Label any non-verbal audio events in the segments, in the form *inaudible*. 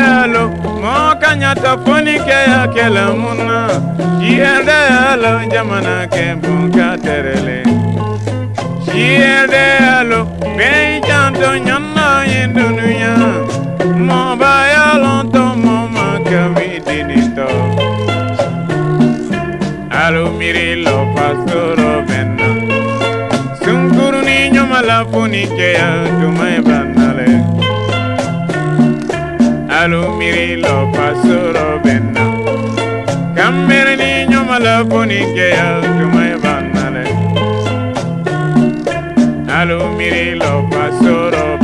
yalo mokanya tafonike ya kelamuna jiende yalo jamana ke bunka terele. Jiende yalo bei janto nyana indunuya moba yalo to moma kamidi dito alo mirilo pasoro benna sunkuru ni nyoma lafonike ya tumaibana lalumiri lo pasuro benna. Kammere ni nyoma la ponike ya tumai banale lalumiri lo pasuro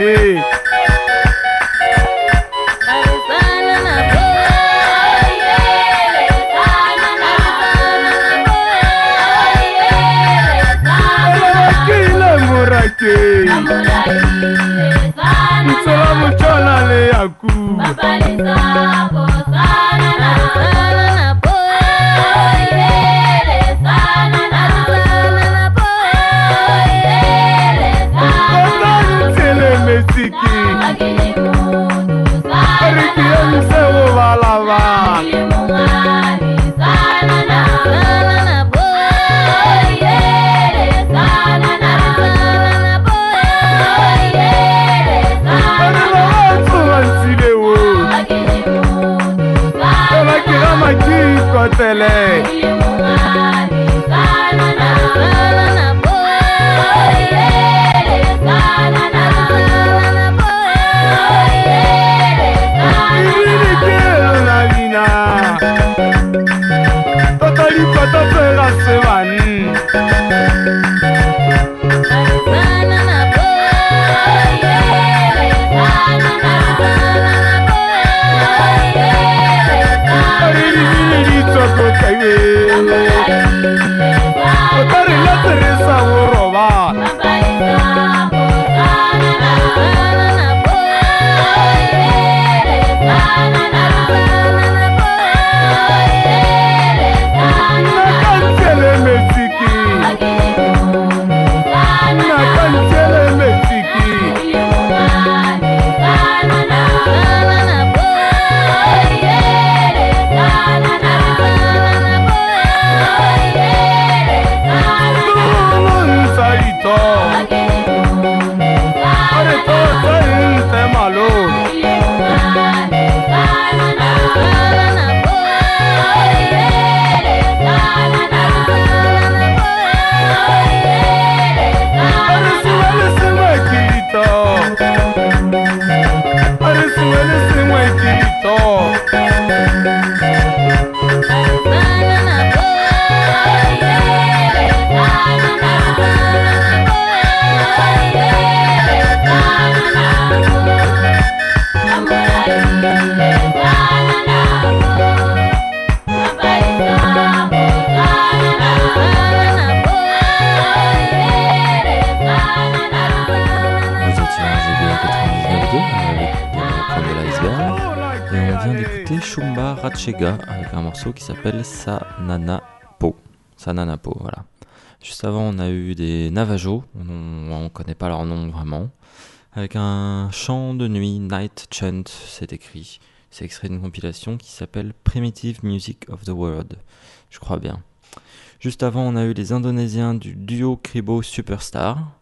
Hey. Pele. Avec un morceau qui s'appelle Sanana Po. Sanana Po, voilà. Juste avant, on a eu des Navajo, on ne connaît pas leur nom vraiment, avec un chant de nuit, Night Chant, c'est écrit. C'est extrait d'une compilation qui s'appelle Primitive Music of the World, je crois bien. Juste avant, on a eu les Indonésiens du duo Kribo Superstar,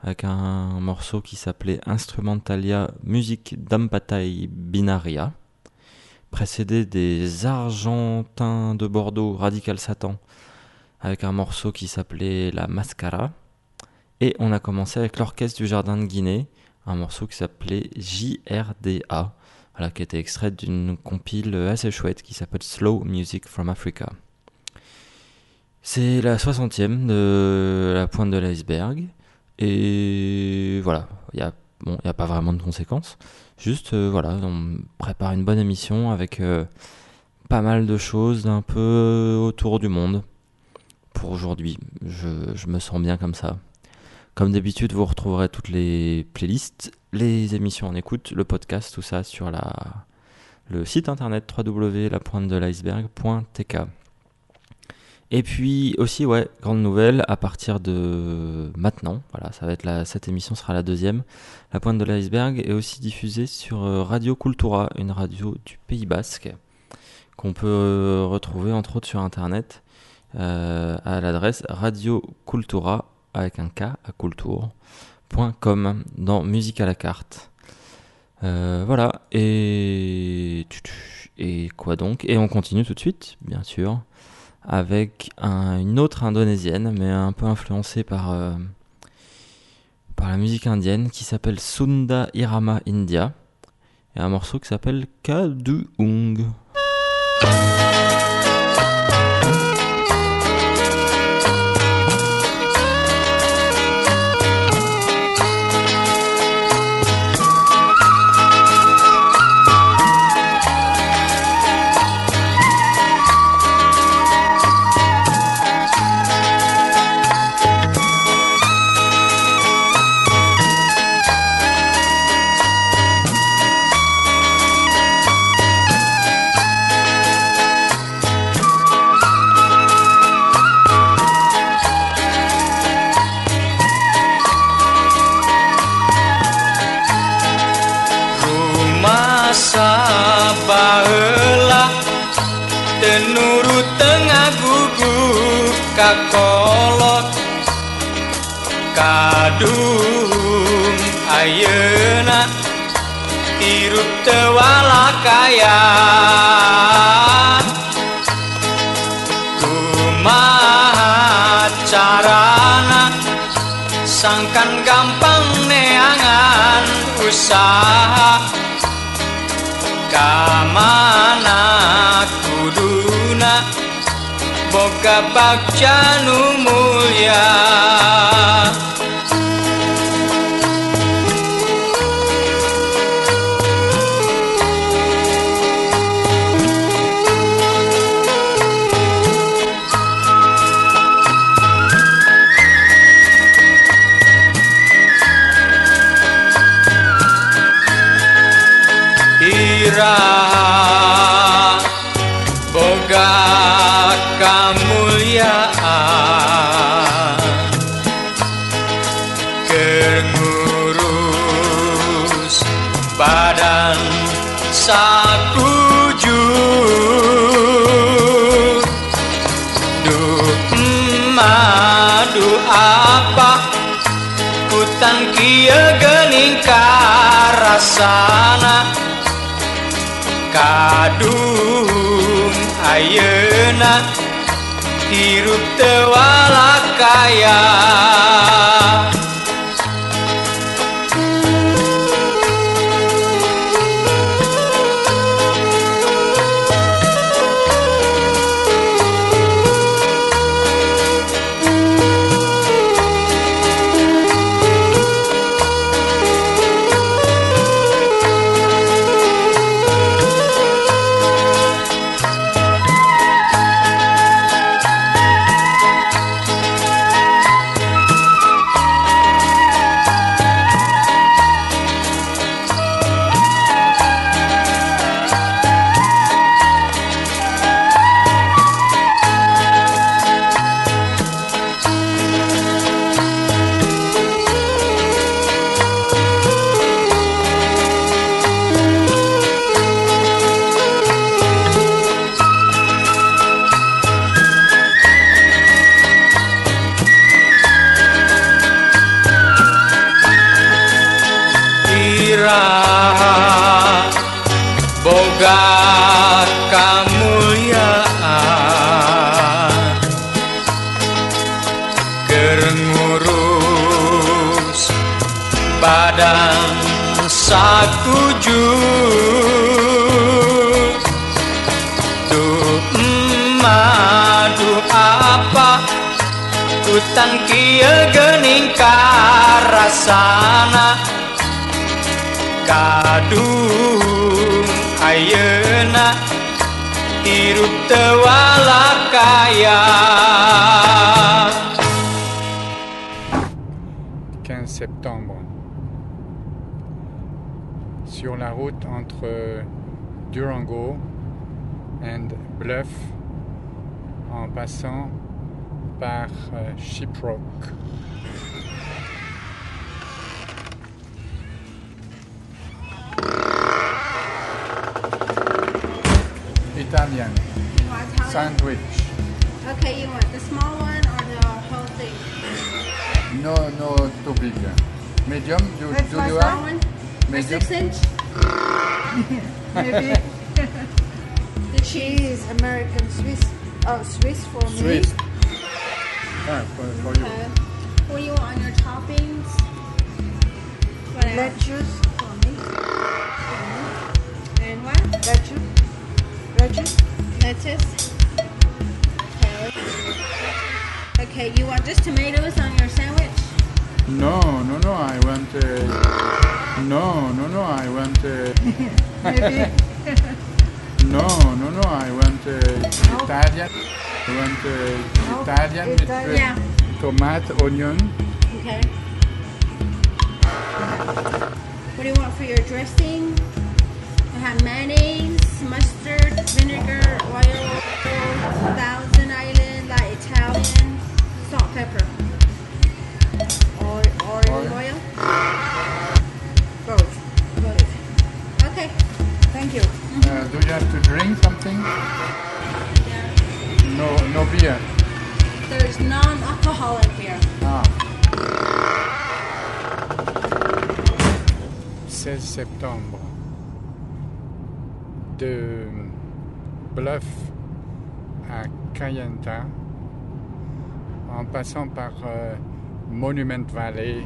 avec un morceau qui s'appelait Instrumentalia Music Dampatai Binaria précédé des Argentins de Bordeaux, Radical Satan, avec un morceau qui s'appelait La Mascara. Et on a commencé avec l'Orchestre du Jardin de Guinée, un morceau qui s'appelait JRDA, voilà, qui était extrait d'une compile assez chouette qui s'appelle Slow Music from Africa. C'est la 60e de la pointe de l'iceberg. Et voilà, il n'y a, pas vraiment de conséquences. Juste, euh, voilà, on prépare une bonne émission avec euh, pas mal de choses un peu autour du monde pour aujourd'hui. Je, me sens bien comme ça. Comme d'habitude, vous retrouverez toutes les playlists, les émissions en écoute, le podcast, tout ça sur la, le site internet www.lapointedeliceberg.tk. Et puis aussi, ouais, grande nouvelle, à partir de maintenant, voilà, ça va être la, cette émission sera la deuxième. La pointe de l'iceberg est aussi diffusée sur euh, Radio Cultura, une radio du Pays Basque, qu'on peut euh, retrouver entre autres sur internet euh, à l'adresse Radio Cultura avec un K à culture.com dans Musique à la carte. Voilà, et. Et quoi donc? Et on continue tout de suite, bien sûr, avec un- une autre indonésienne, mais un peu influencée par, euh, par la musique indienne, qui s'appelle Sunda Irama India, et un morceau qui s'appelle Kaduung. Kakolot kadung ayeuna hirup tewalakaya kumaha carana sangkan gampang neangan usaha. Kamana kapak canu mulia. Kia gening karasana kadung ayeuna hirup tewalakaya ira hutan kia gening karasana kadung ayeuna hirup tewalakaya 15 septembre. Sur la route entre Durango and Bluff, en passant par euh, Shiprock. Italian You Italian? sandwich. Okay, you want the small one or the whole thing? No, no, too big. Medium. Do, That's do you small have? one? Medium. six inch? *laughs* Maybe *laughs* The cheese. American Swiss. Oh, Swiss for me. Swiss. For, for you. Okay. What do you want on your toppings? What else? Lettuce for me. And what? Lettuce. Lettuce. Lettuce. Okay. Okay, you want just tomatoes on your sandwich? No, no, no. I want. Uh, no, no, no. I want. Uh, *laughs* *laughs* Maybe no, no, no. I want uh, Italian. I want uh, No, Italian with uh, Yeah. tomato, onion. Okay. What do you want for your dressing? I have mayonnaise, mustard, vinegar, oil, Thousand Island, like Italian, salt, pepper. or or Oil. oil? both. Both. Okay. Thank you. Uh, do you have to drink something? Yeah. No, no beer. There's non-alcoholic beer. Ah. 16 septembre. De Bluff à Kayenta, en passant par euh, Monument Valley.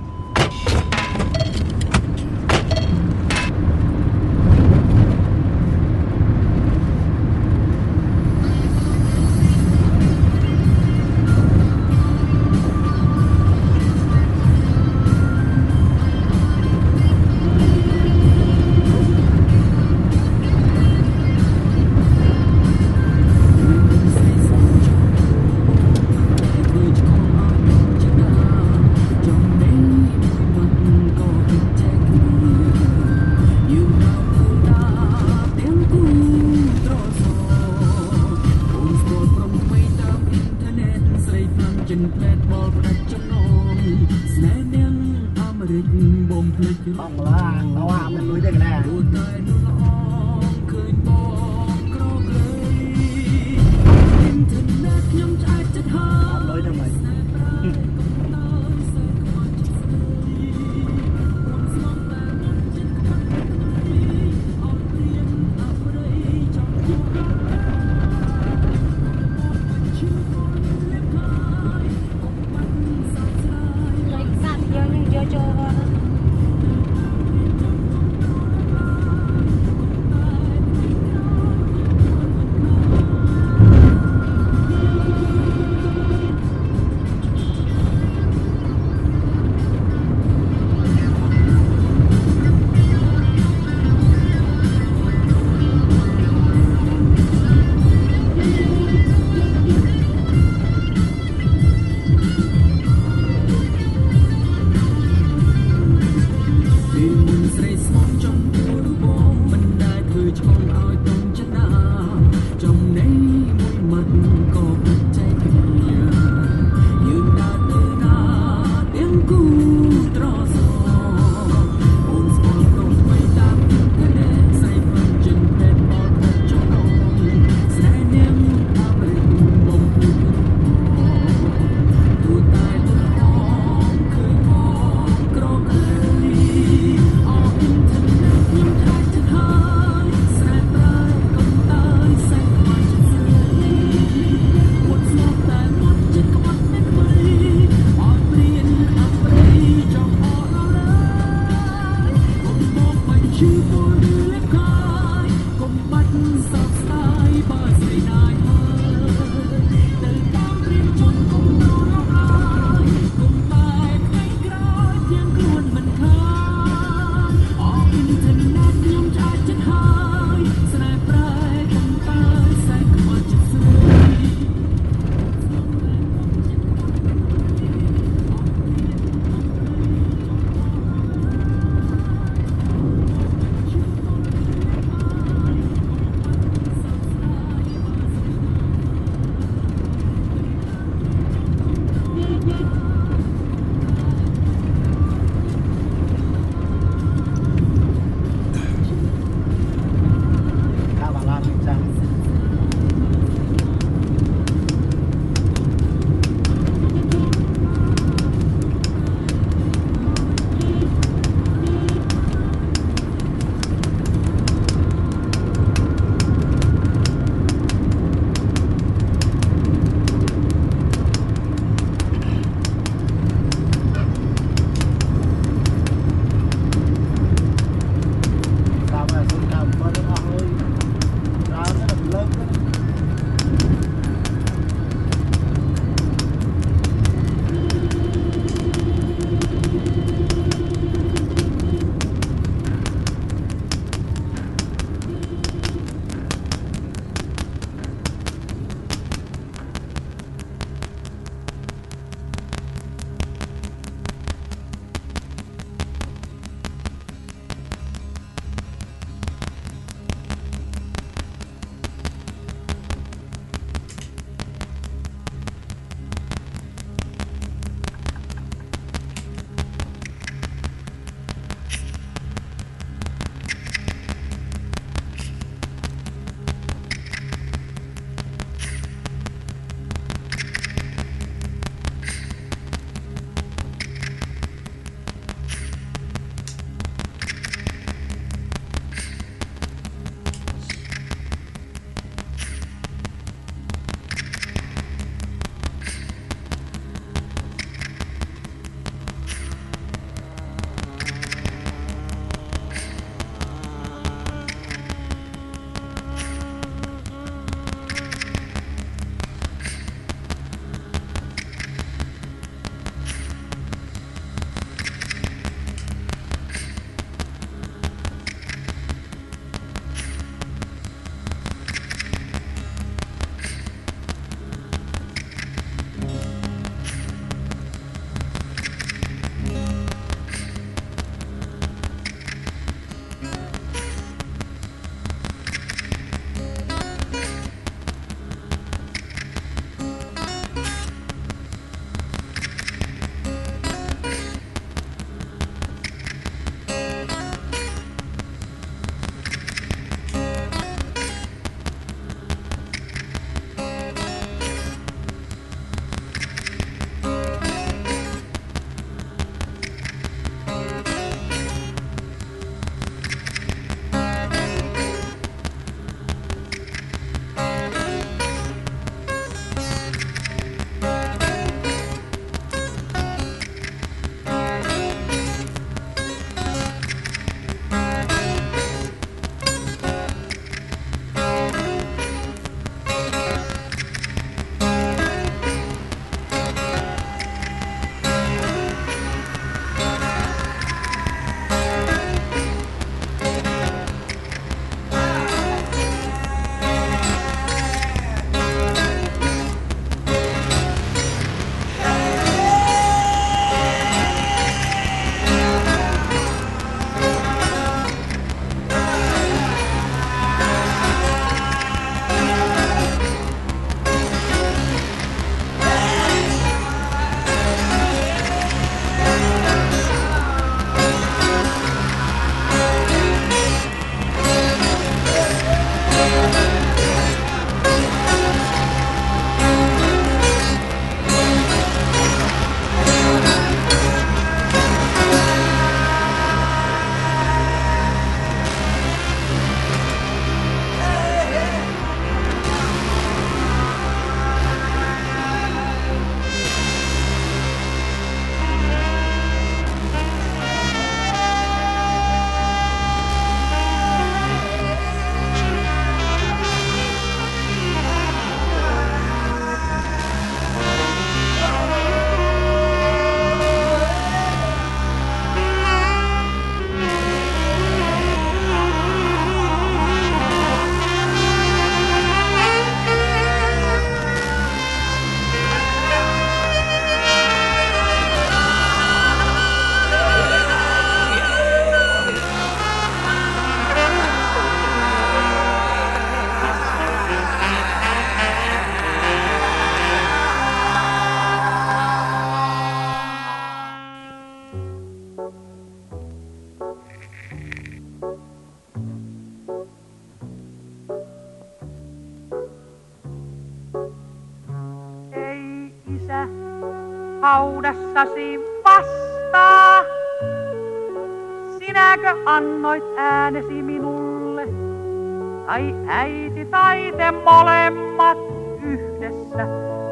Te molemmat yhdessä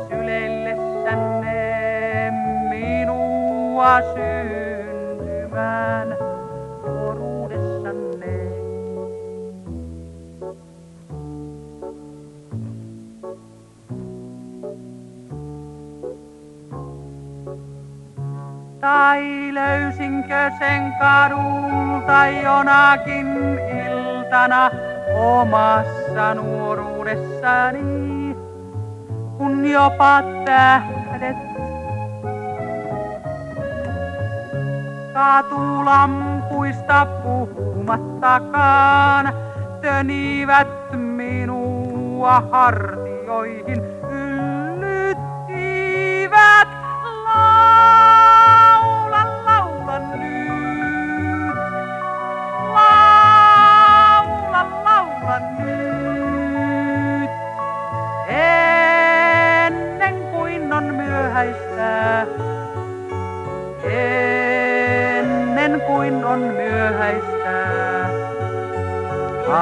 syleillessänne minua syntymään. Tai löysinkö sen kadulta jonakin iltana omassa nuoruudessani, kun jopa tähdet katulampuista puhumattakaan tönivät minua hartioihin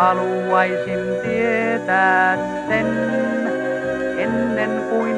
Haluaisin tietää sen ennen kuin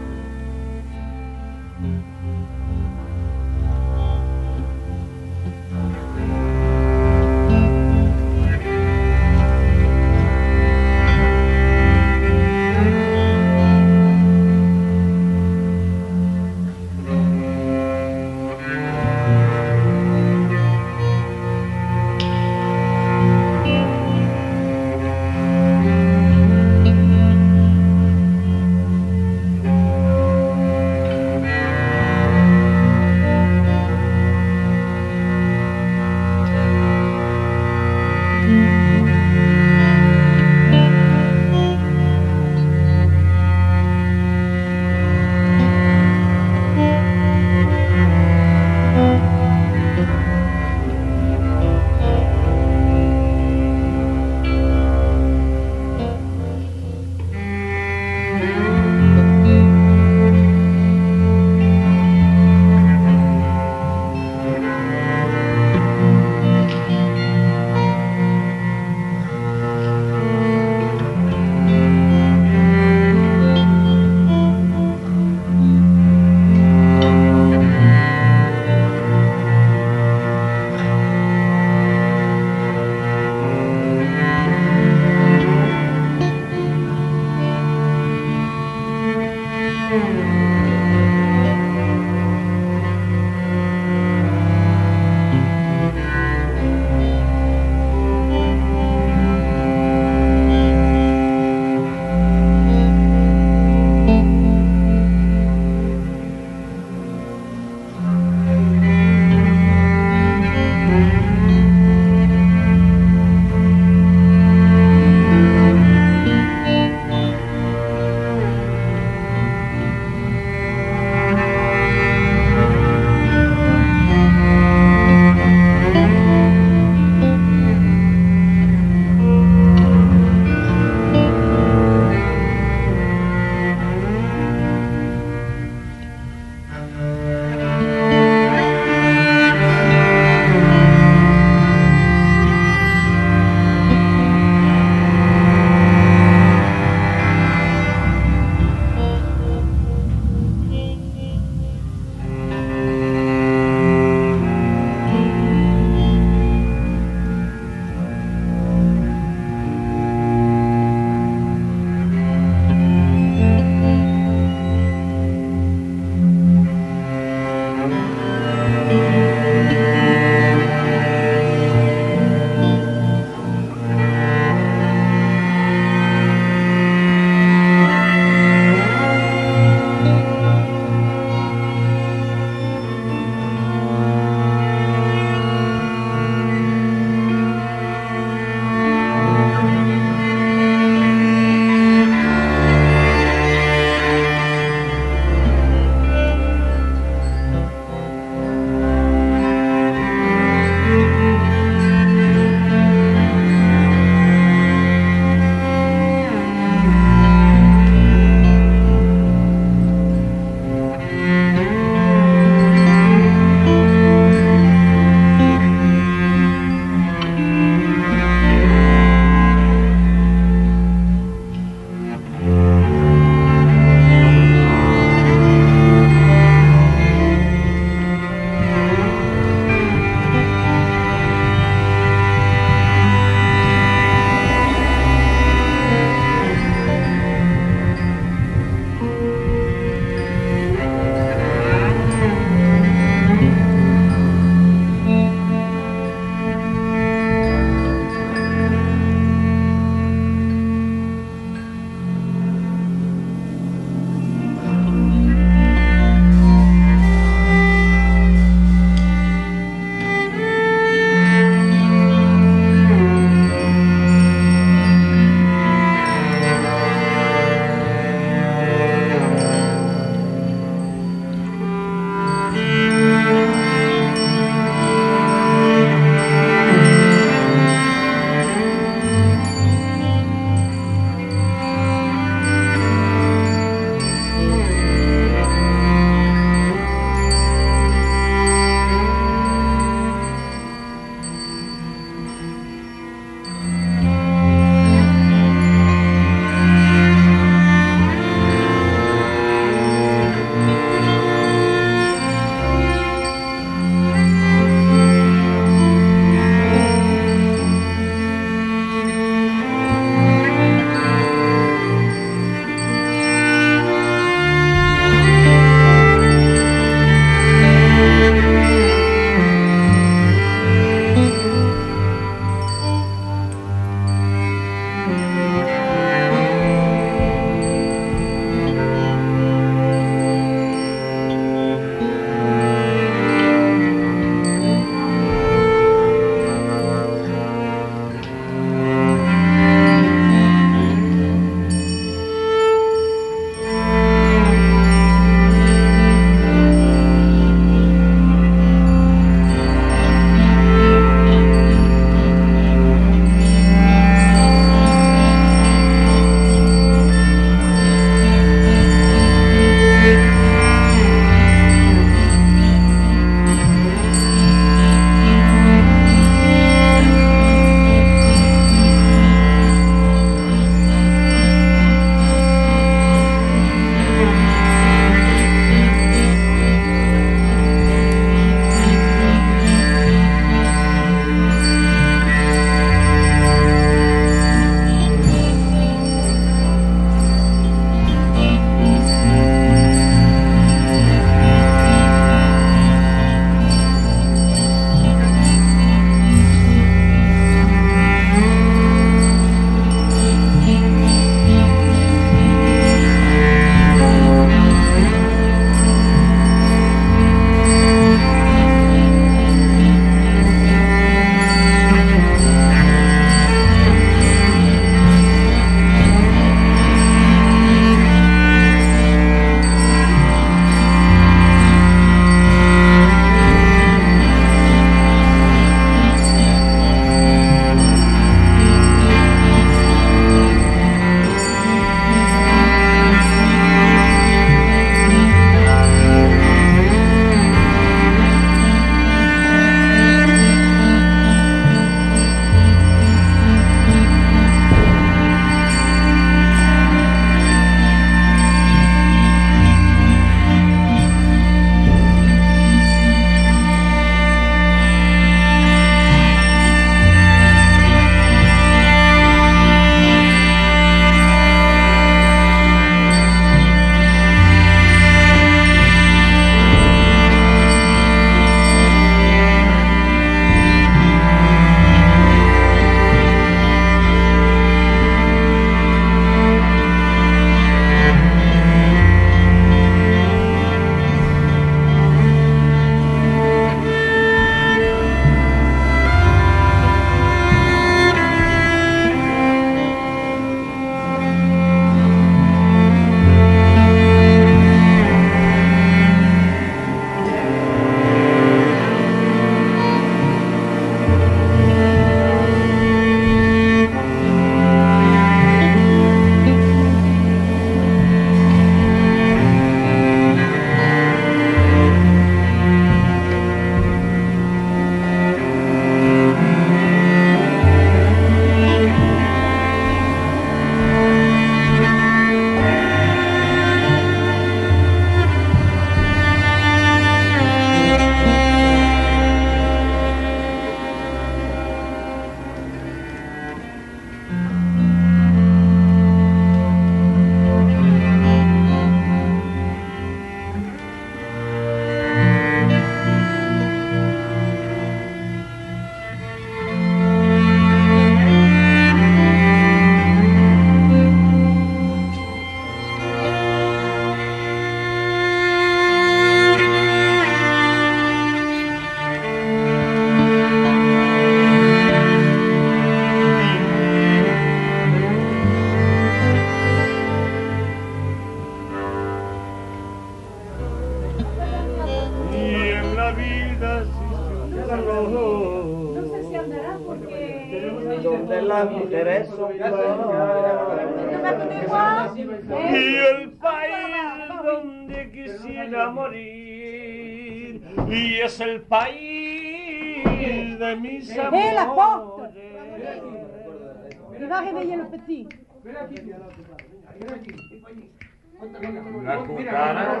La cucaracha.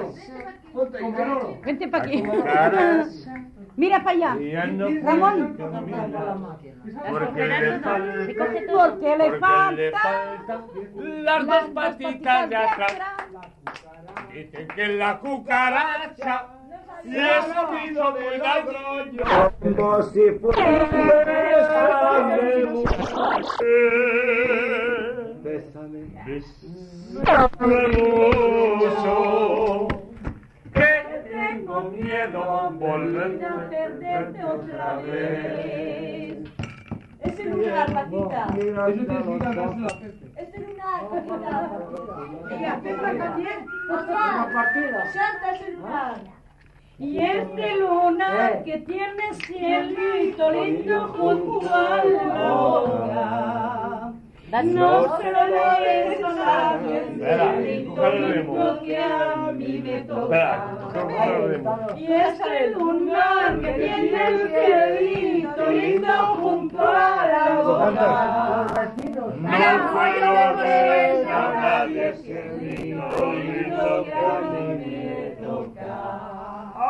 Vente para aquí. Mira para allá. Ramón. Porque le falta. Porque le falta. las dos patitas de atrás. Dicen que la cucaracha les pido de ladrón como si fuera Bésame, bésame mucho, que tengo miedo a volver a perderte otra vez. Este lugar, patita. Este lugar, patita. Y a Pepa también. Papá, suelta ese lugar. Y este lunar que tiene cielito lindo junto a la boca. No se lo des a nadie, el cielito el que a mí me toca. el. Y este lunar que tiene el cielito lindo junto a la boca. No se lo des a nadie, ese lindo, lindo que a mí me toca.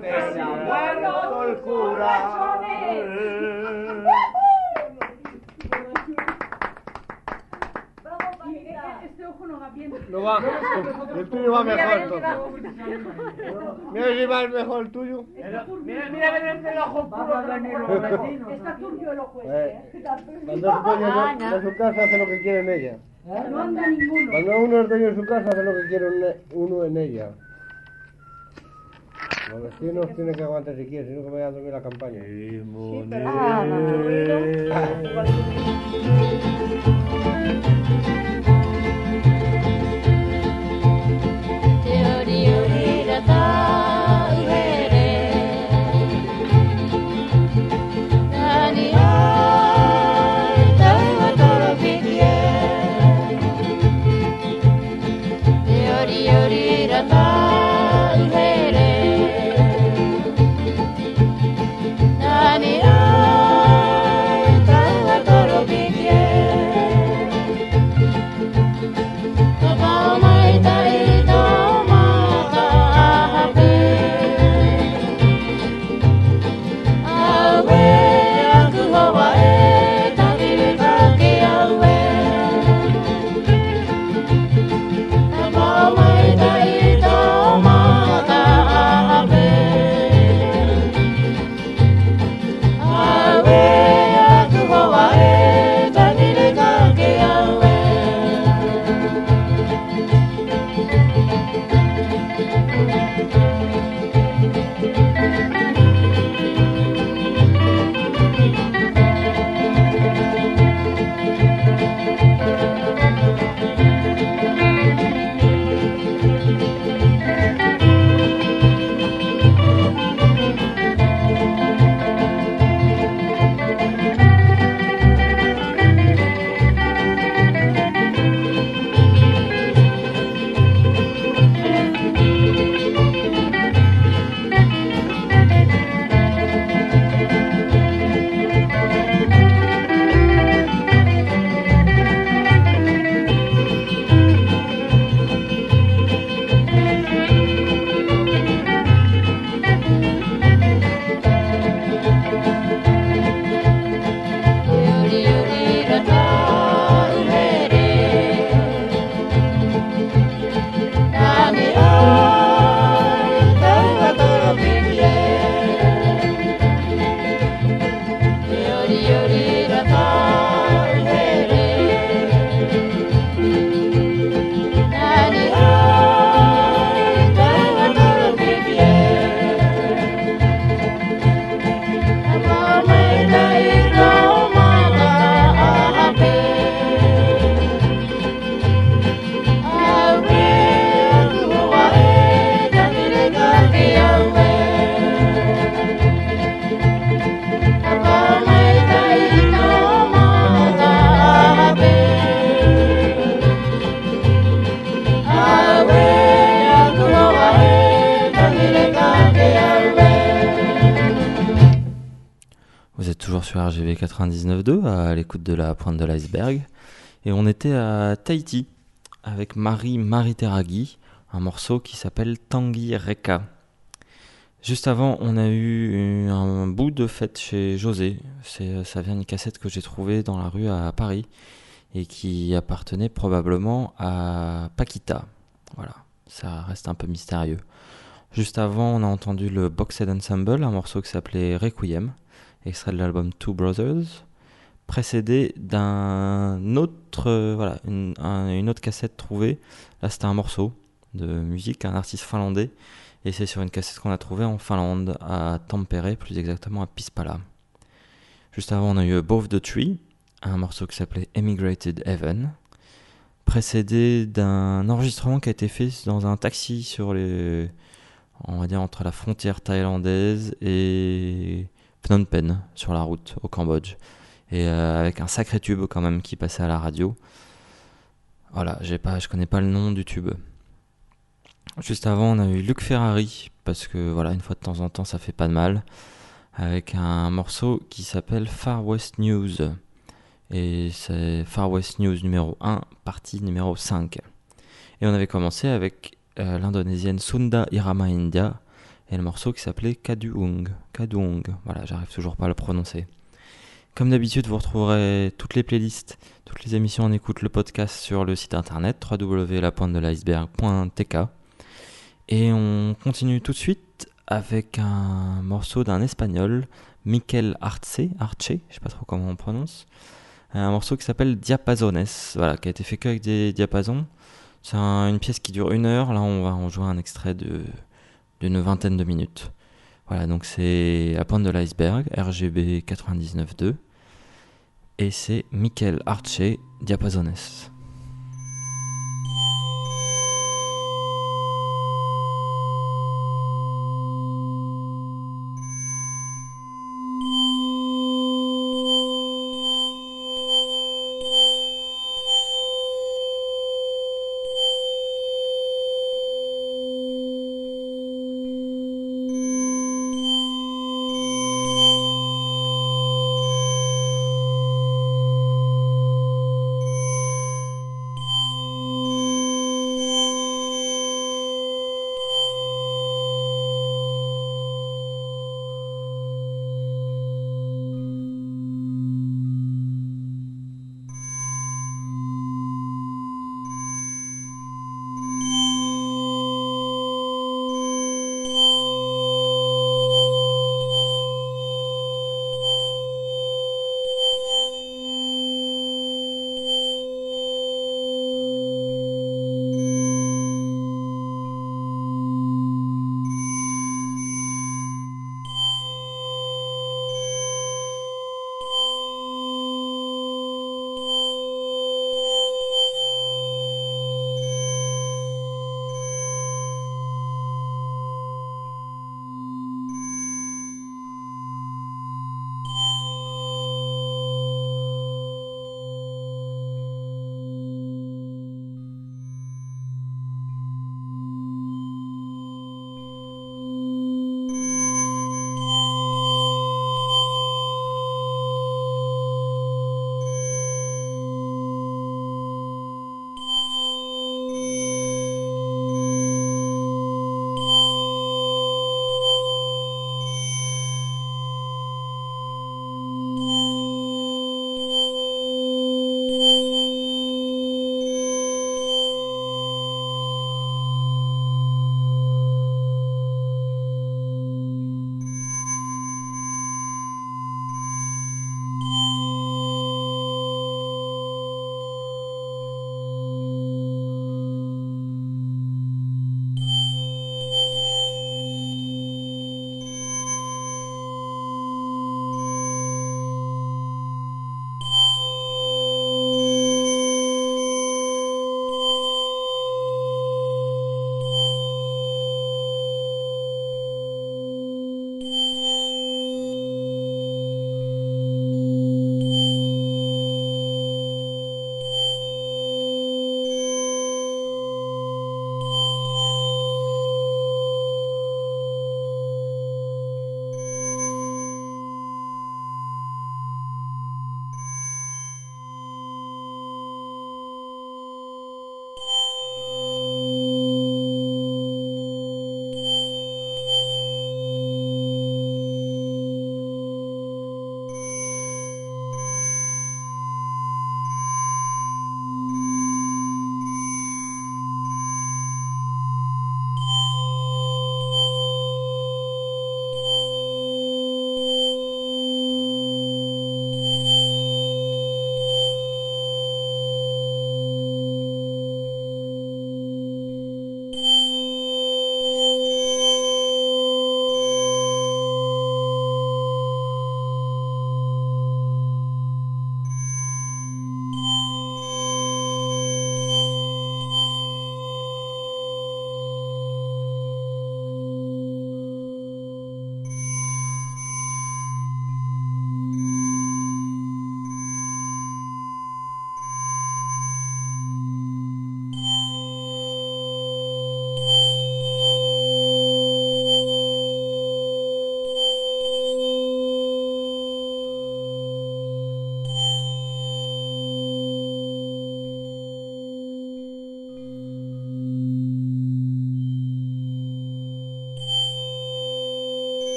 borrachones. Canta el se ha muerto el cura. Este ojo no va bien. No va, el tuyo va mejor. Mira si va mejor el tuyo. Mira, mira, ven el ojo puro. Está turbio el ojo Eh, este. Está turbio. Cuando es dueño de, de su casa hace lo que quiere en ella. No anda ninguno. Cuando uno es dueño de su casa hace lo que quiere uno en ella. Los vecinos tienen que aguantar si quieren, si no que me voy a dormir la campaña. Bye. On était à Tahiti avec Marie Teragui, un morceau qui s'appelle Tanguy Reka. Juste avant, on a eu un bout de fête chez José. C'est, ça vient d'une cassette que j'ai trouvée dans la rue à Paris et qui appartenait probablement à Paquita. Voilà, ça reste un peu mystérieux. Juste avant, on a entendu le Boxed Ensemble, un morceau qui s'appelait Requiem, extrait de l'album Two Brothers, précédé d'un autre, euh, voilà, une, un- une autre cassette trouvée. Là, c'était un morceau de musique, un artiste finlandais, et c'est sur une cassette qu'on a trouvée en Finlande, à Tampere, plus exactement à Pispala. Juste avant, on a eu Above the Tree, un morceau qui s'appelait Emigrated Heaven, précédé d'un enregistrement qui a été fait dans un taxi sur on va dire entre la frontière thaïlandaise et Phnom Penh sur la route au Cambodge, et euh, avec un sacré tube quand même qui passait à la radio. Voilà, j'ai pas, je connais pas le nom du tube. Juste avant, on a eu Luc Ferrari, parce que voilà, une fois de temps en temps, ça fait pas de mal, avec un morceau qui s'appelle Far West News. Et c'est Far West News numéro 1, partie numéro 5. Et on avait commencé avec euh, l'indonésienne Sunda Irama India et le morceau qui s'appelait Kaduung. Kaduung, voilà, j'arrive toujours pas à le prononcer. Comme d'habitude, vous retrouverez toutes les playlists, toutes les émissions en écoute, le podcast sur le site internet www.lapointedeliceberg.tk. Et on continue tout de suite avec un morceau d'un espagnol, Miquel Arce, Arce, je sais pas trop comment on prononce, un morceau qui s'appelle Diapasones, voilà, qui a été fait que avec des diapasons. C'est un- une pièce qui dure une heure, là on va en jouer un extrait d'une vingtaine de minutes. Voilà, donc c'est à pointe de l'iceberg, RGB 99.2, et c'est Miquel Arce, Diapasones.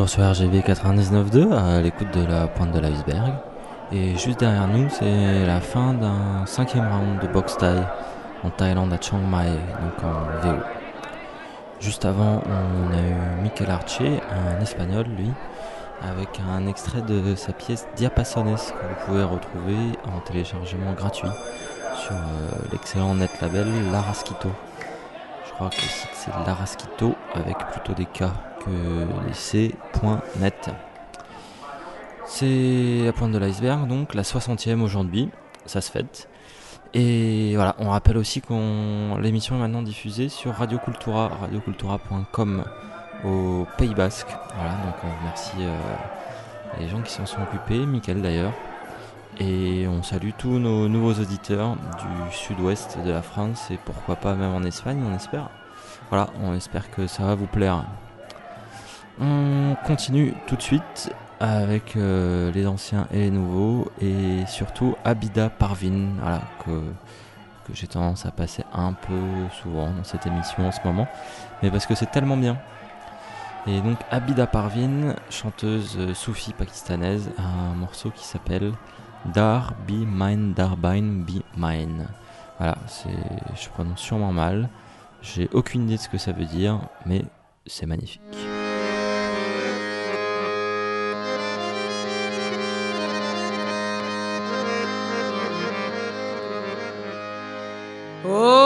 Toujours sur RGB 99.2 à l'écoute de la pointe de l'iceberg. Et juste derrière nous, c'est la fin d'un cinquième round de boxe Thai en Thaïlande à Chiang Mai, donc en VO. Juste avant, on a eu Michael Arce, un espagnol lui, avec un extrait de sa pièce Diapasones que vous pouvez retrouver en téléchargement gratuit sur euh, l'excellent net label Larasquito. Je crois que c'est Larasquito avec plutôt des K que des C'est la pointe de l'iceberg, donc la 60e aujourd'hui, ça se fête. Et voilà, on rappelle aussi que l'émission est maintenant diffusée sur Radio Cultura, radiocultura.com au Pays Basque. Voilà, donc on remercie euh, les gens qui s'en sont occupés, Mickaël d'ailleurs. Et on salue tous nos nouveaux auditeurs du sud-ouest de la France et pourquoi pas même en Espagne, on espère. Voilà, on espère que ça va vous plaire. On continue tout de suite avec euh, les anciens et les nouveaux et surtout Abida Parvin, voilà, que, j'ai tendance à passer un peu souvent dans cette émission en ce moment, mais parce que c'est tellement bien. Et donc Abida Parvin, chanteuse euh, soufie pakistanaise, a un morceau qui s'appelle Dar Be Mine Darbine Be Mine. Voilà, je prononce sûrement mal, j'ai aucune idée de ce que ça veut dire, mais c'est magnifique. Oh.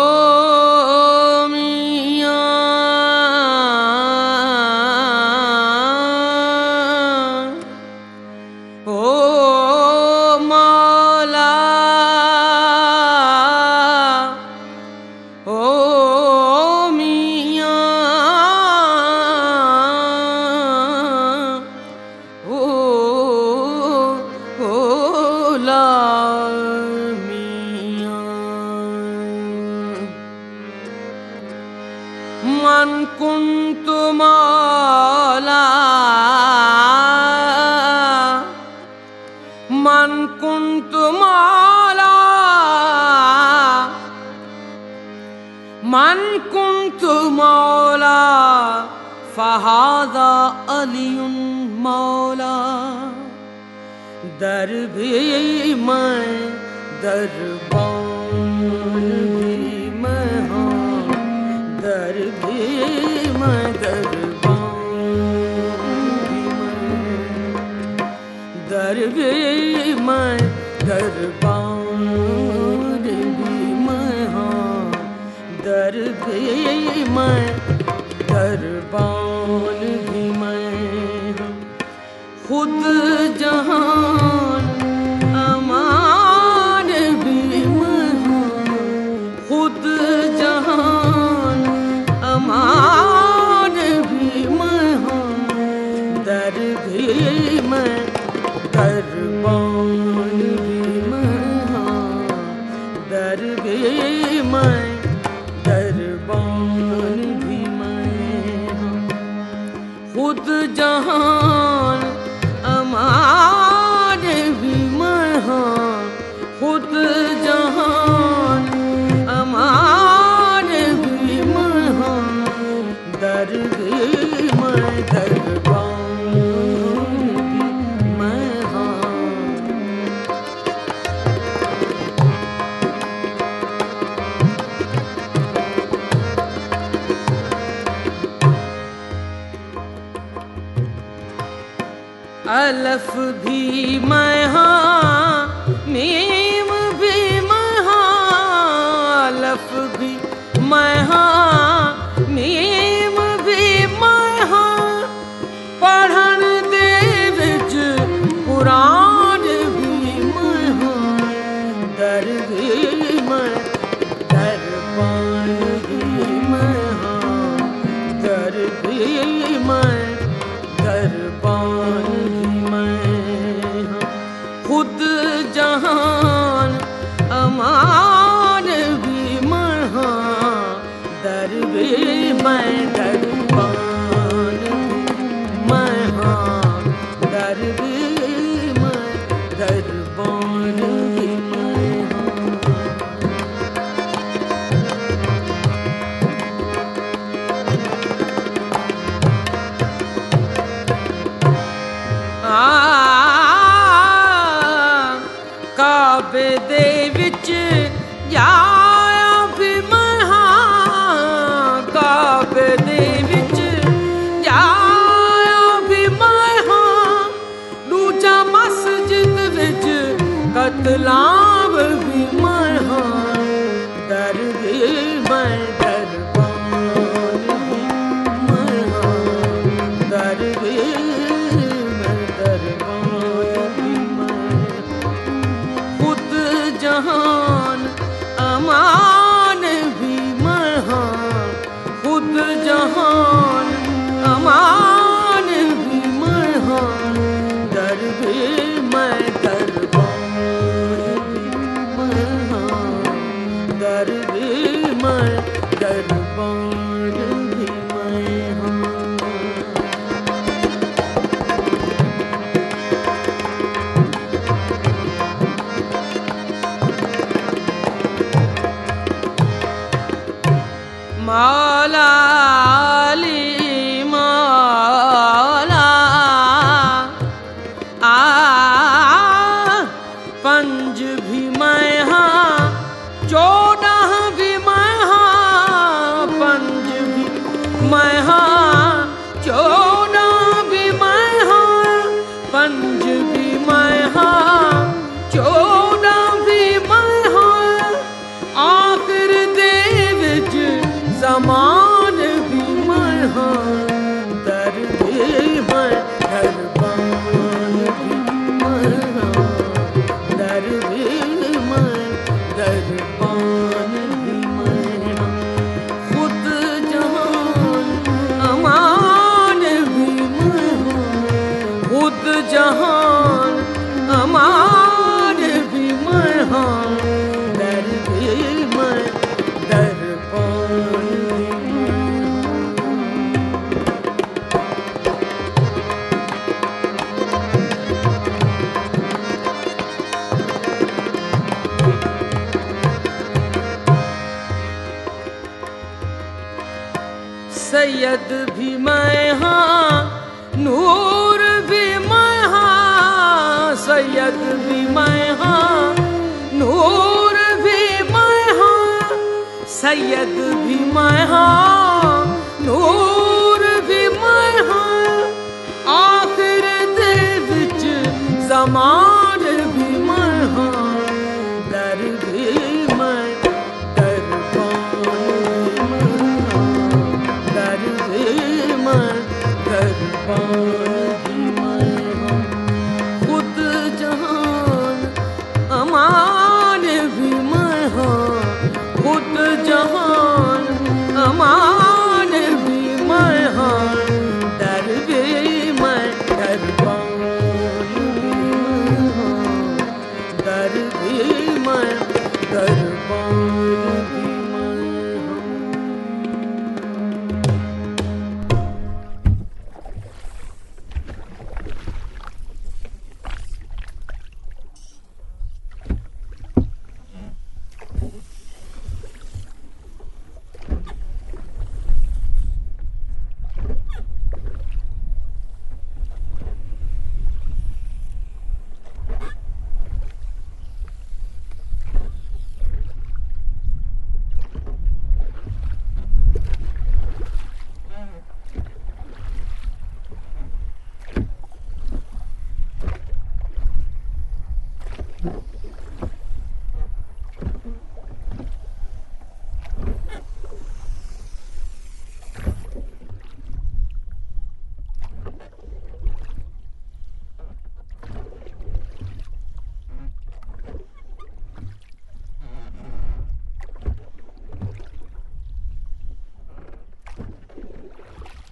लाभ विमहा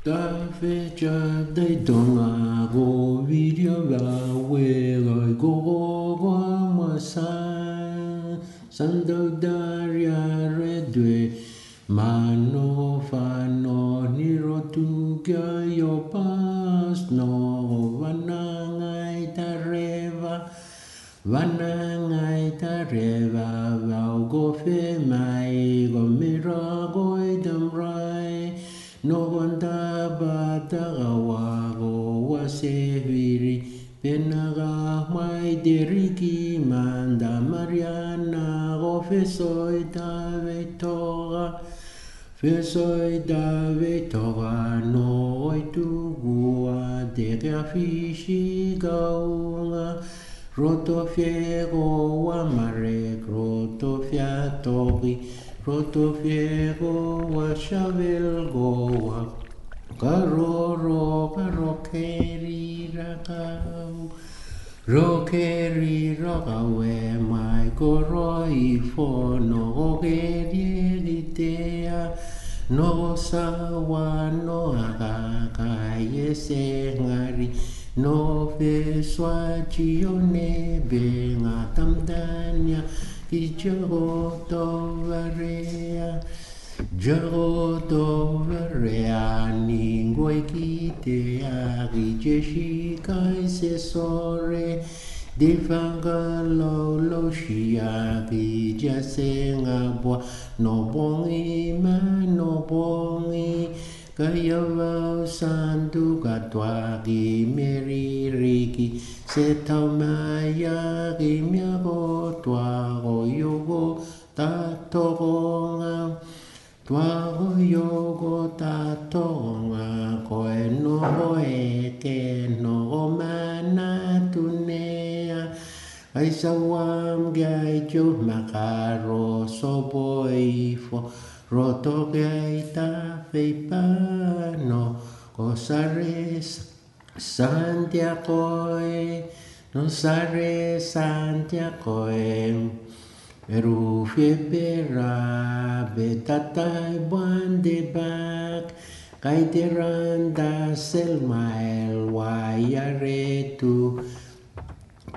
Davidja de Donavo. Versoi dave tora noi tu gua de fishi gaula Roto fiero mare groto fiatori Roto fiero a chavel goa. Caro roca rocheri racau Rocheri mai coroi fono rocheri litea no sawa no agaka yese ngari no veswa chione benga tamdania ijago tovarea jago tovarea ningoi kitea gijeshi kaise sore Divangalo loshia vija singa bwa no bongi ma no bongi Kayava sandu gatwa gi meri riki setamaya gi myago twa go yogo tato gonga twa go yogo tato gonga koe no hoe ke no go manata Ai Aisawam gaitu makaro soboifo roto gaita feipano cosares Santiago non sare santia Santiago Erufie bera betatai bande bak. Kaiteranda selmael wayaretu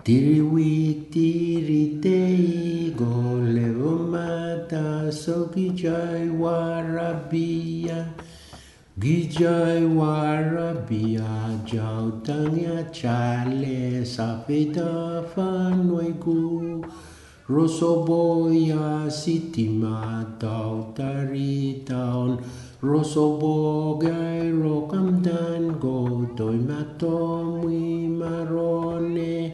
Tiriwik tiritei golevomata so gijai warabia gijai warabia jautanya chale safeda roso boya sitima tautari taun rosobogai rokamdan go toimatomui marone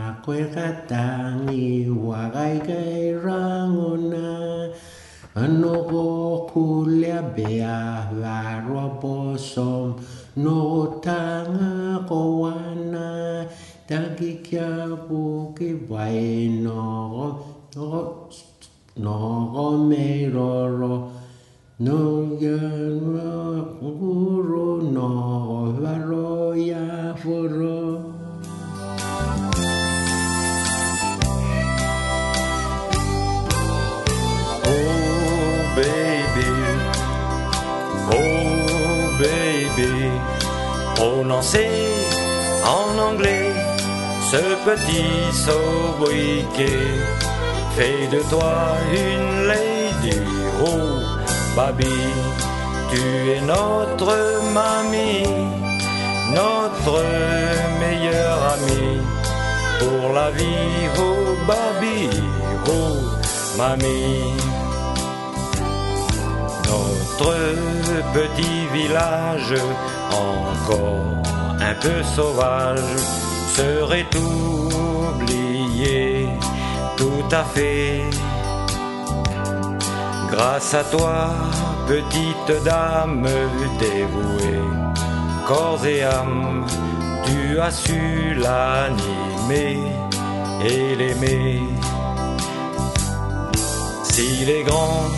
kuekatani wagaikairanguna Nogo kulia bea varobosom no tanga kowana. Tangi kia buki vai no no meroro. No yana guru prononcez en anglais ce petit sobriquet fait de toi une lady. Oh baby, tu es notre mamie, notre meilleure amie pour la vie. Oh baby, oh mamie. Notre petit village, encore un peu sauvage, serait oublié tout à fait. Grâce à toi, petite dame dévouée, corps et âme, tu as su l'animer et l'aimer. Si les grands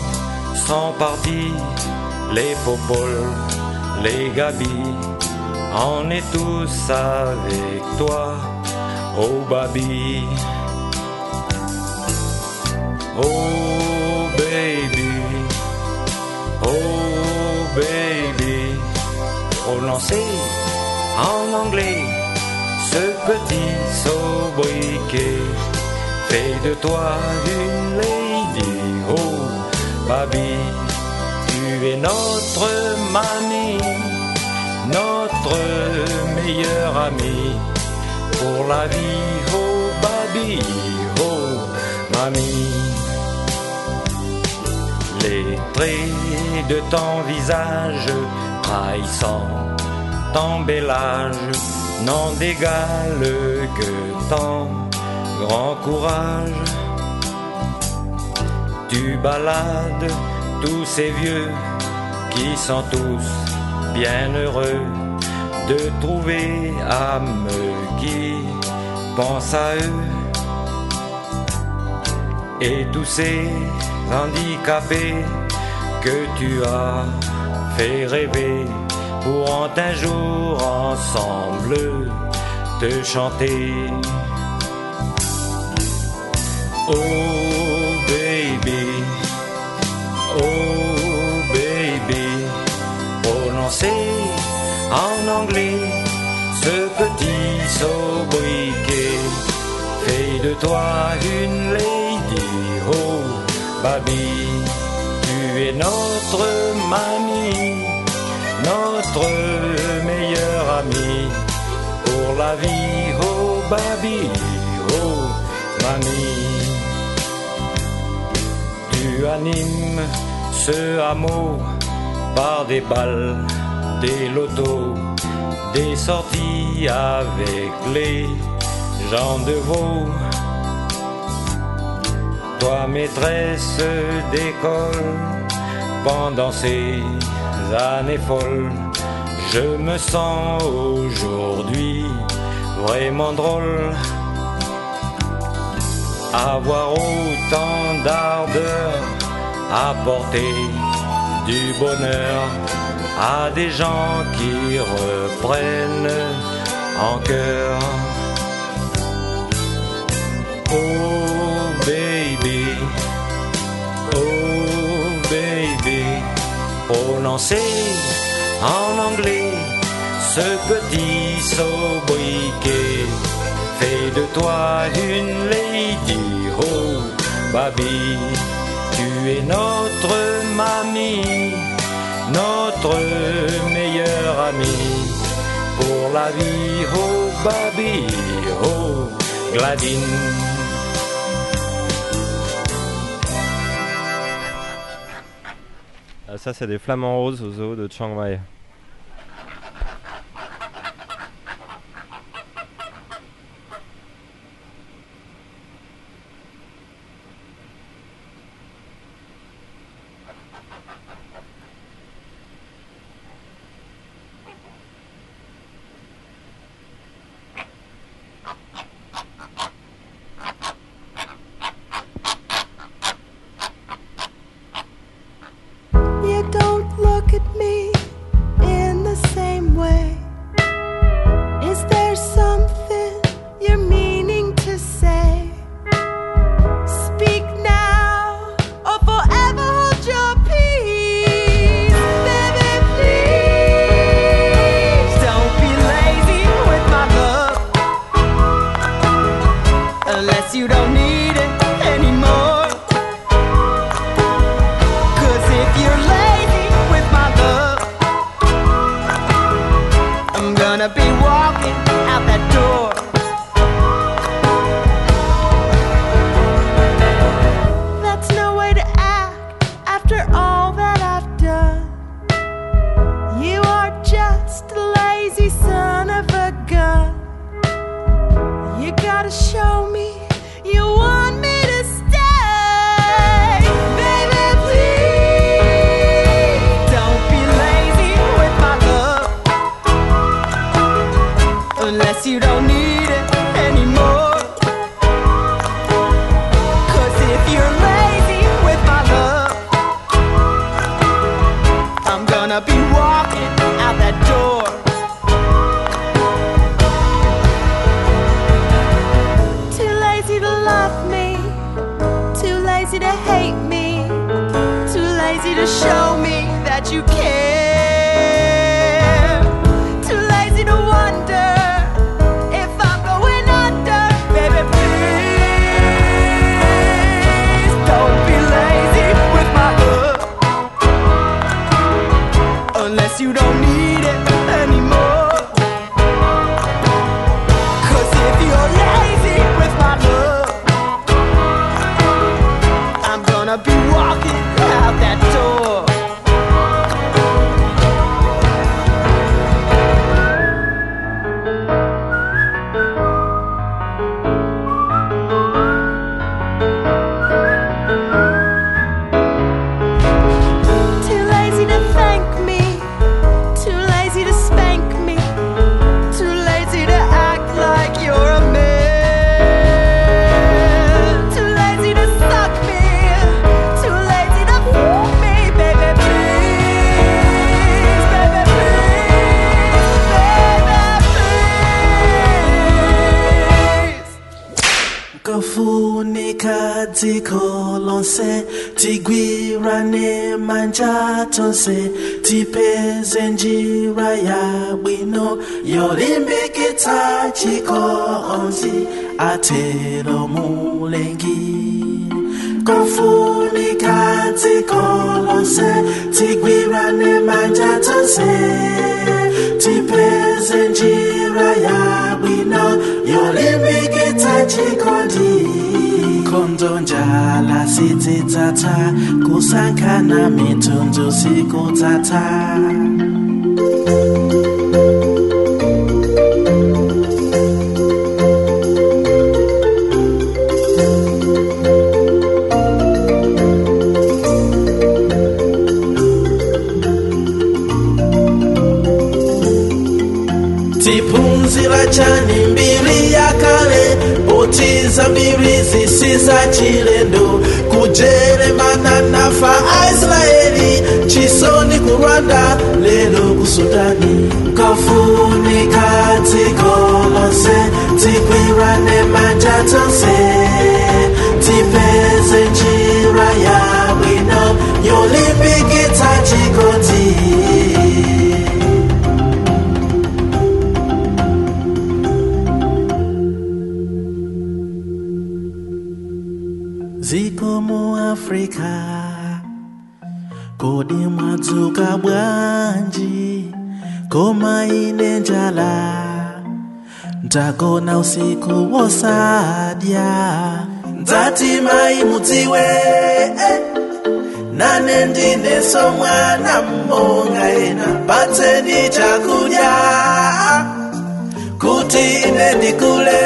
sont partis, les popoles, les gabis, on est tous avec toi, oh baby. Oh baby, oh baby, prononcez en anglais ce petit sobriquet. Fait de toi une lady, oh baby, tu es notre mamie, notre meilleure amie pour la vie, oh baby, oh mamie. Les traits de ton visage trahissant ton bel âge n'en d'égalent que ton grand courage. Tu balades tous ces vieux qui sont tous bien heureux de trouver âme qui pense à eux. Et tous ces handicapés que tu as fait rêver pourront un jour ensemble te chanter. Oh oh baby, prononcer en anglais ce petit sobriquet fait de toi une lady. Oh baby, tu es notre mamie, notre meilleure amie pour la vie. Oh baby, oh mamie. Tu animes ce hameau par des balles, des lotos, des sorties avec les gens de veau. Toi, maîtresse d'école, pendant ces années folles, je me sens aujourd'hui vraiment drôle avoir autant d'ardeur, apporter du bonheur à des gens qui reprennent en cœur. Oh baby, oh baby, prononcer en anglais ce petit sobriquet fait de toi une lady. Oh, baby, tu es notre mamie, notre meilleure amie pour la vie. Oh, baby, oh, Gladine. Ah, ça, c'est des flamants roses au zoo de Chiang Mai. tata, kusangana mitundu siku tata. Usiku wosadya ndzati mai mudziwe eh, nane ndineso mwana mmonga ena. Patseni chakudya. Kuti ine ndikule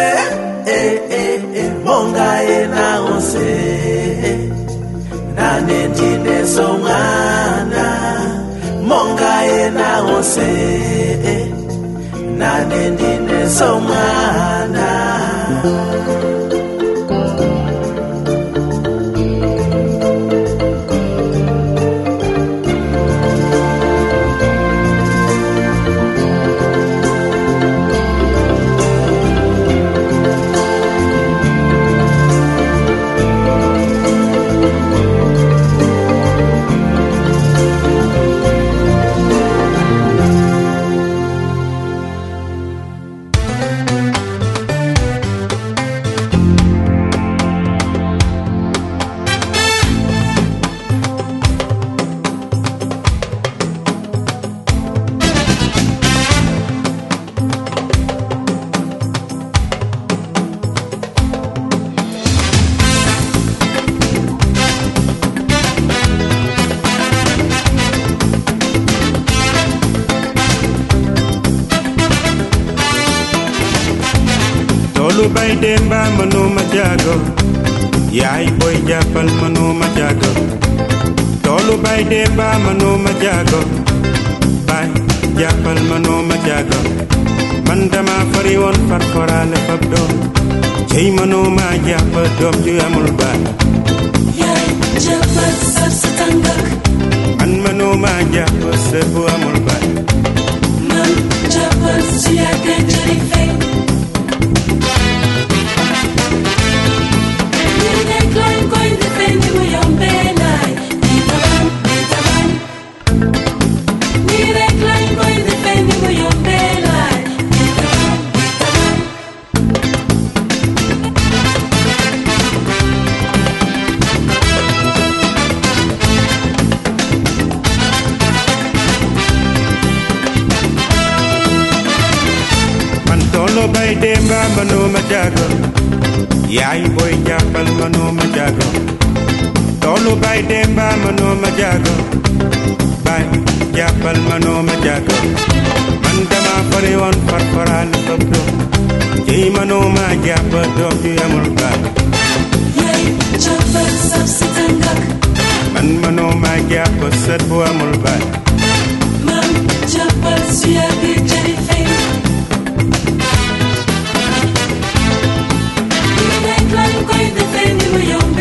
eh, eh, eh, monga ena onse nane ndineso mwana monga ena onse nane presença humana. ñu bay dee mbaam mënuma jaago yaay booy jàppal mënuma jaago toolu bay dee mbaam mënuma jaago bay jàppal mënuma jaago man dama fari woon farforaale fab doom cey mënuma jàpp doom ju amul baat yaay jàppal sab sa tàngak man mënuma jàpp sër bu amul baat man jàppal su yàgg jëri fay Depende, voy a un ay boy jàppal ma jago. toolu bay demba mano mënooma jaago bay jàppal ma jago. man dama fari woon farfaraan fëpp doom ciy mënooma jàpp doom ju amul ba. yaay jàppal sab si tàngak man mano ma jàpp sët bu amul ba. man jàppal suya bi jëri fay you.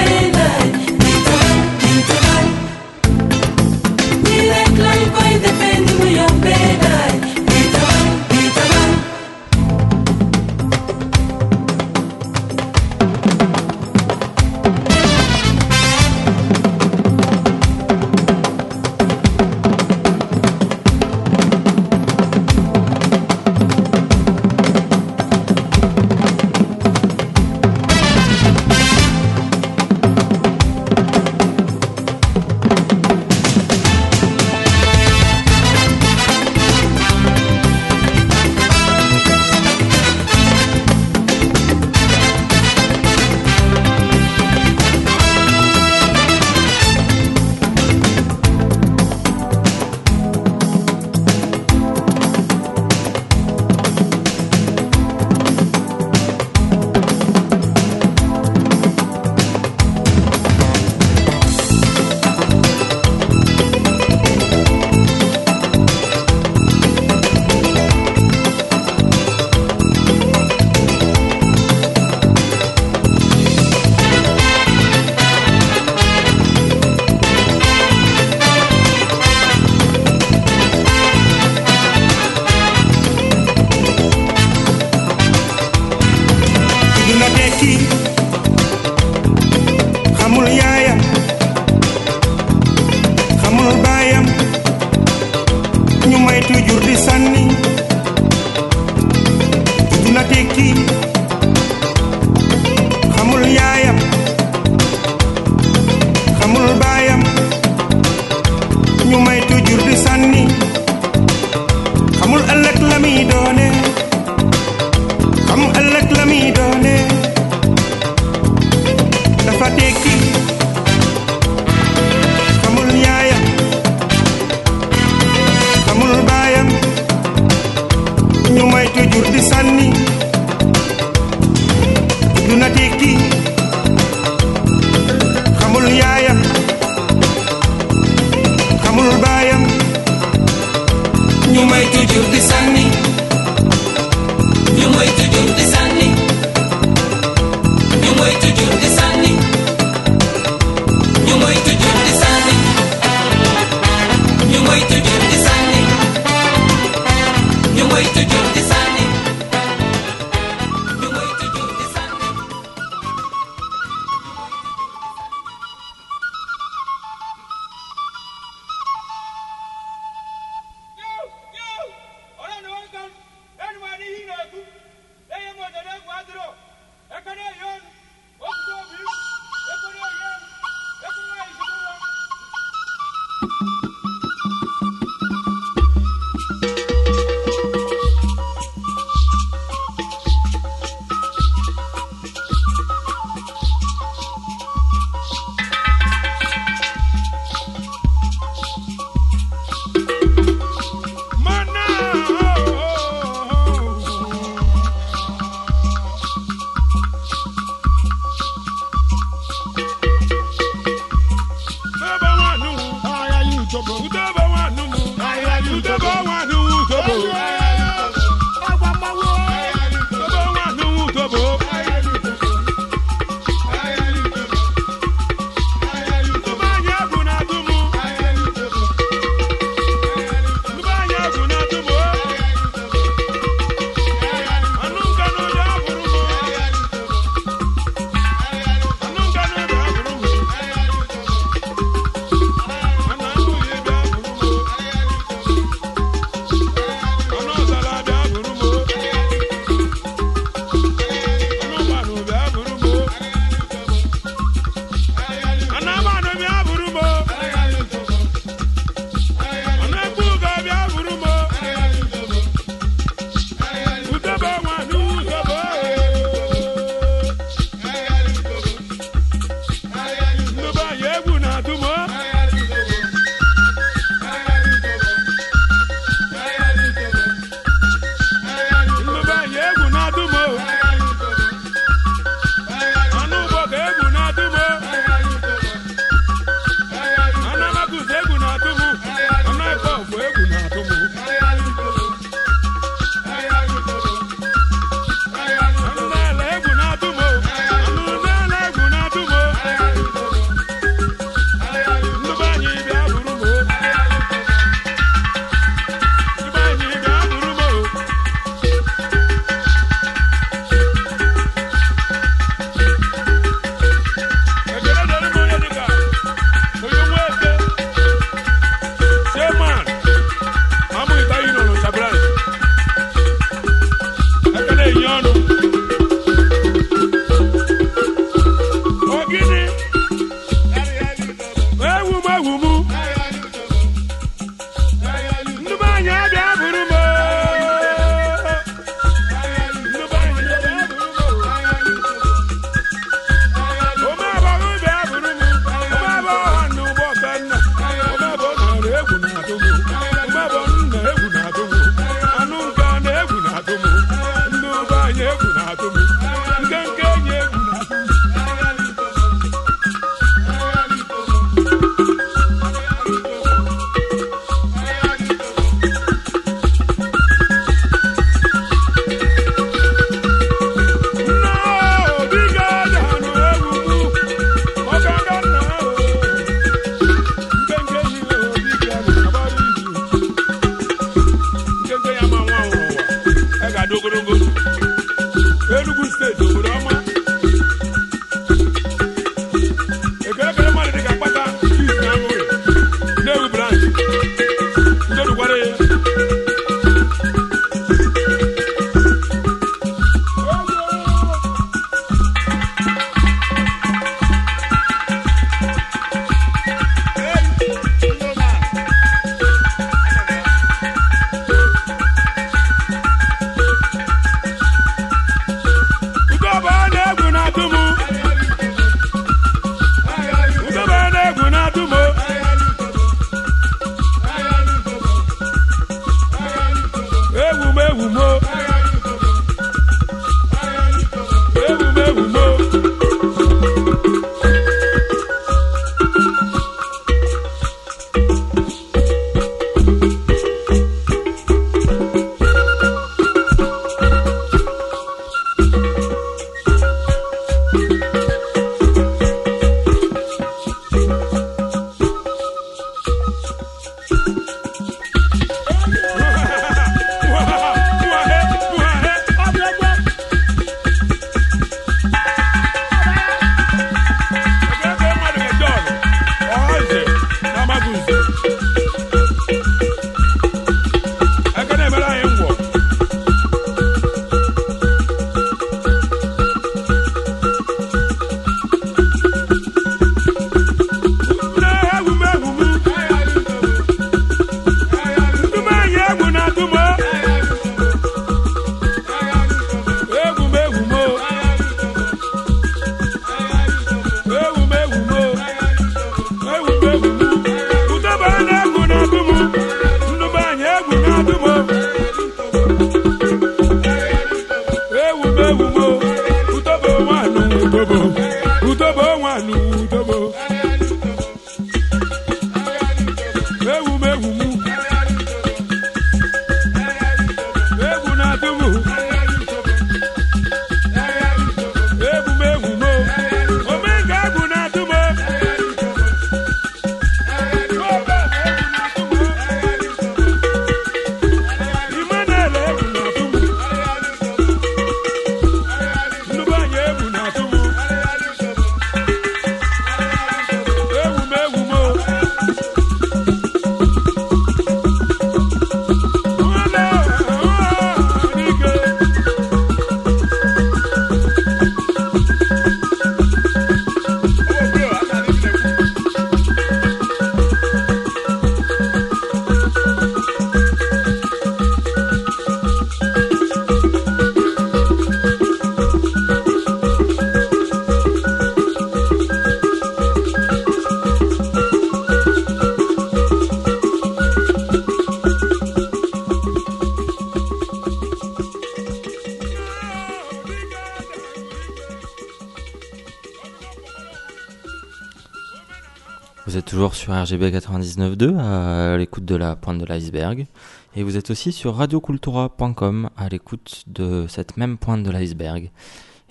Sur RGB 99.2 à l'écoute de la pointe de l'iceberg. Et vous êtes aussi sur radiocultura.com à l'écoute de cette même pointe de l'iceberg.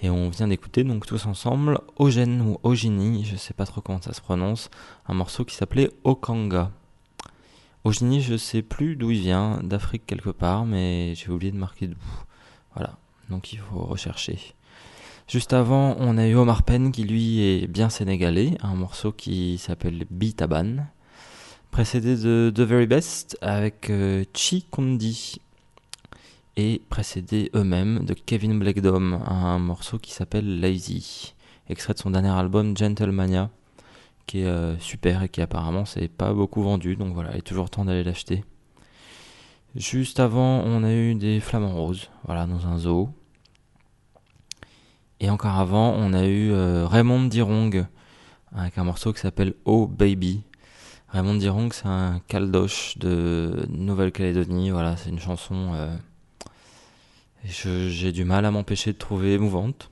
Et on vient d'écouter donc tous ensemble Ogène ou Ogini, je sais pas trop comment ça se prononce, un morceau qui s'appelait Okanga. Ogini, je sais plus d'où il vient, d'Afrique quelque part, mais j'ai oublié de marquer d'où. Voilà, donc il faut rechercher. Juste avant, on a eu Omar Penn qui lui est bien sénégalais, un morceau qui s'appelle Bitaban, précédé de The Very Best avec euh, Chi Kondi et précédé eux-mêmes de Kevin Blackdom, un morceau qui s'appelle Lazy, extrait de son dernier album Gentlemania, qui est euh, super et qui apparemment s'est pas beaucoup vendu, donc voilà, il est toujours temps d'aller l'acheter. Juste avant, on a eu des flamants roses, voilà, dans un zoo. Et encore avant, on a eu euh, Raymond Dirong avec un morceau qui s'appelle Oh Baby. Raymond Dirong, c'est un caldoche de Nouvelle-Calédonie. Voilà, c'est une chanson. euh, J'ai du mal à m'empêcher de trouver émouvante.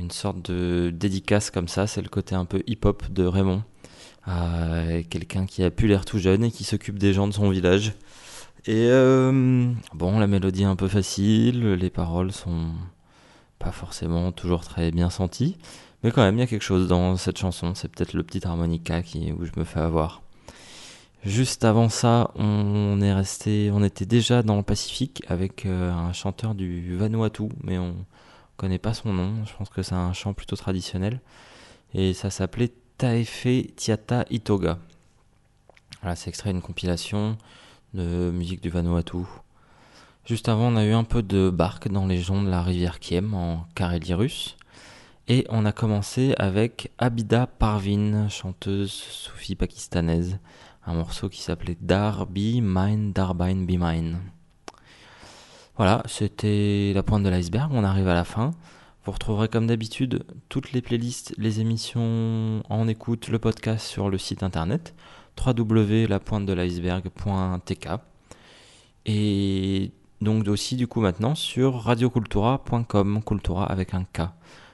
Une sorte de dédicace comme ça, c'est le côté un peu hip-hop de Raymond. Quelqu'un qui a pu l'air tout jeune et qui s'occupe des gens de son village. Et euh, bon, la mélodie est un peu facile, les paroles sont pas forcément toujours très bien senties, mais quand même il y a quelque chose dans cette chanson, c'est peut-être le petit harmonica qui, où je me fais avoir. Juste avant ça, on est resté, on était déjà dans le Pacifique avec euh, un chanteur du Vanuatu, mais on connaît pas son nom. Je pense que c'est un chant plutôt traditionnel et ça s'appelait Taefe Tiata Itoga. Voilà, c'est extrait d'une compilation de musique du Vanuatu. Juste avant, on a eu un peu de barque dans les joncs de la rivière Kiem en Carélie russe. Et on a commencé avec Abida Parvin, chanteuse soufie pakistanaise. Un morceau qui s'appelait Dar Be Mine, Darbine Be Mine. Voilà, c'était la pointe de l'iceberg. On arrive à la fin. Vous retrouverez comme d'habitude toutes les playlists, les émissions en écoute, le podcast sur le site internet www.lapointedeliceberg.tk et donc aussi du coup maintenant sur radiocultura.com, Cultura avec un K.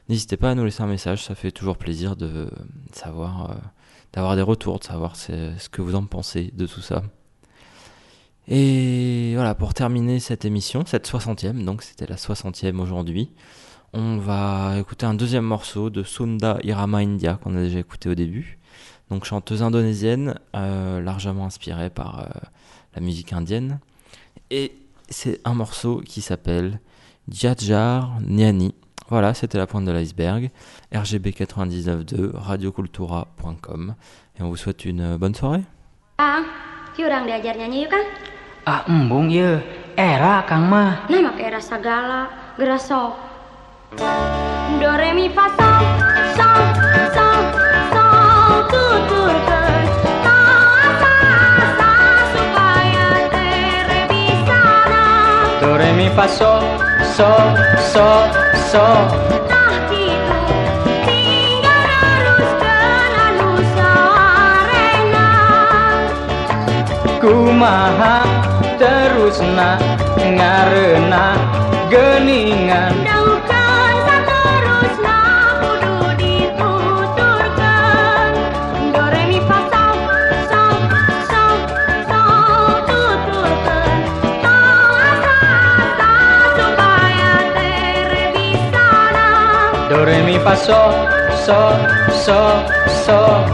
N'hésitez pas à nous laisser un message, ça fait toujours plaisir de savoir, euh, d'avoir des retours, de savoir ce que vous en pensez de tout ça. Et voilà, pour terminer cette émission, cette 60e, donc c'était la 60e aujourd'hui, on va écouter un deuxième morceau de Sunda Irama India qu'on a déjà écouté au début. Donc chanteuse indonésienne, euh, largement inspirée par euh, la musique indienne. Et c'est un morceau qui s'appelle Djadjar Niani. Voilà, c'était la pointe de l'iceberg. RGB 99.2, radiocultura.com. Et on vous souhaite une euh, bonne soirée. Kang, Ki orang diajar nyanyi yuk Kang. Ah embung ye, era Kang mah. Nah make era segala, geura sok. Do re mi fa sol, sol, sol, sol, tuturkeun Re mi fa tinggal neruskeun anu sarena. Kumaha terusna ngarena geningan. Daukeun Passou, sol, sol, sol.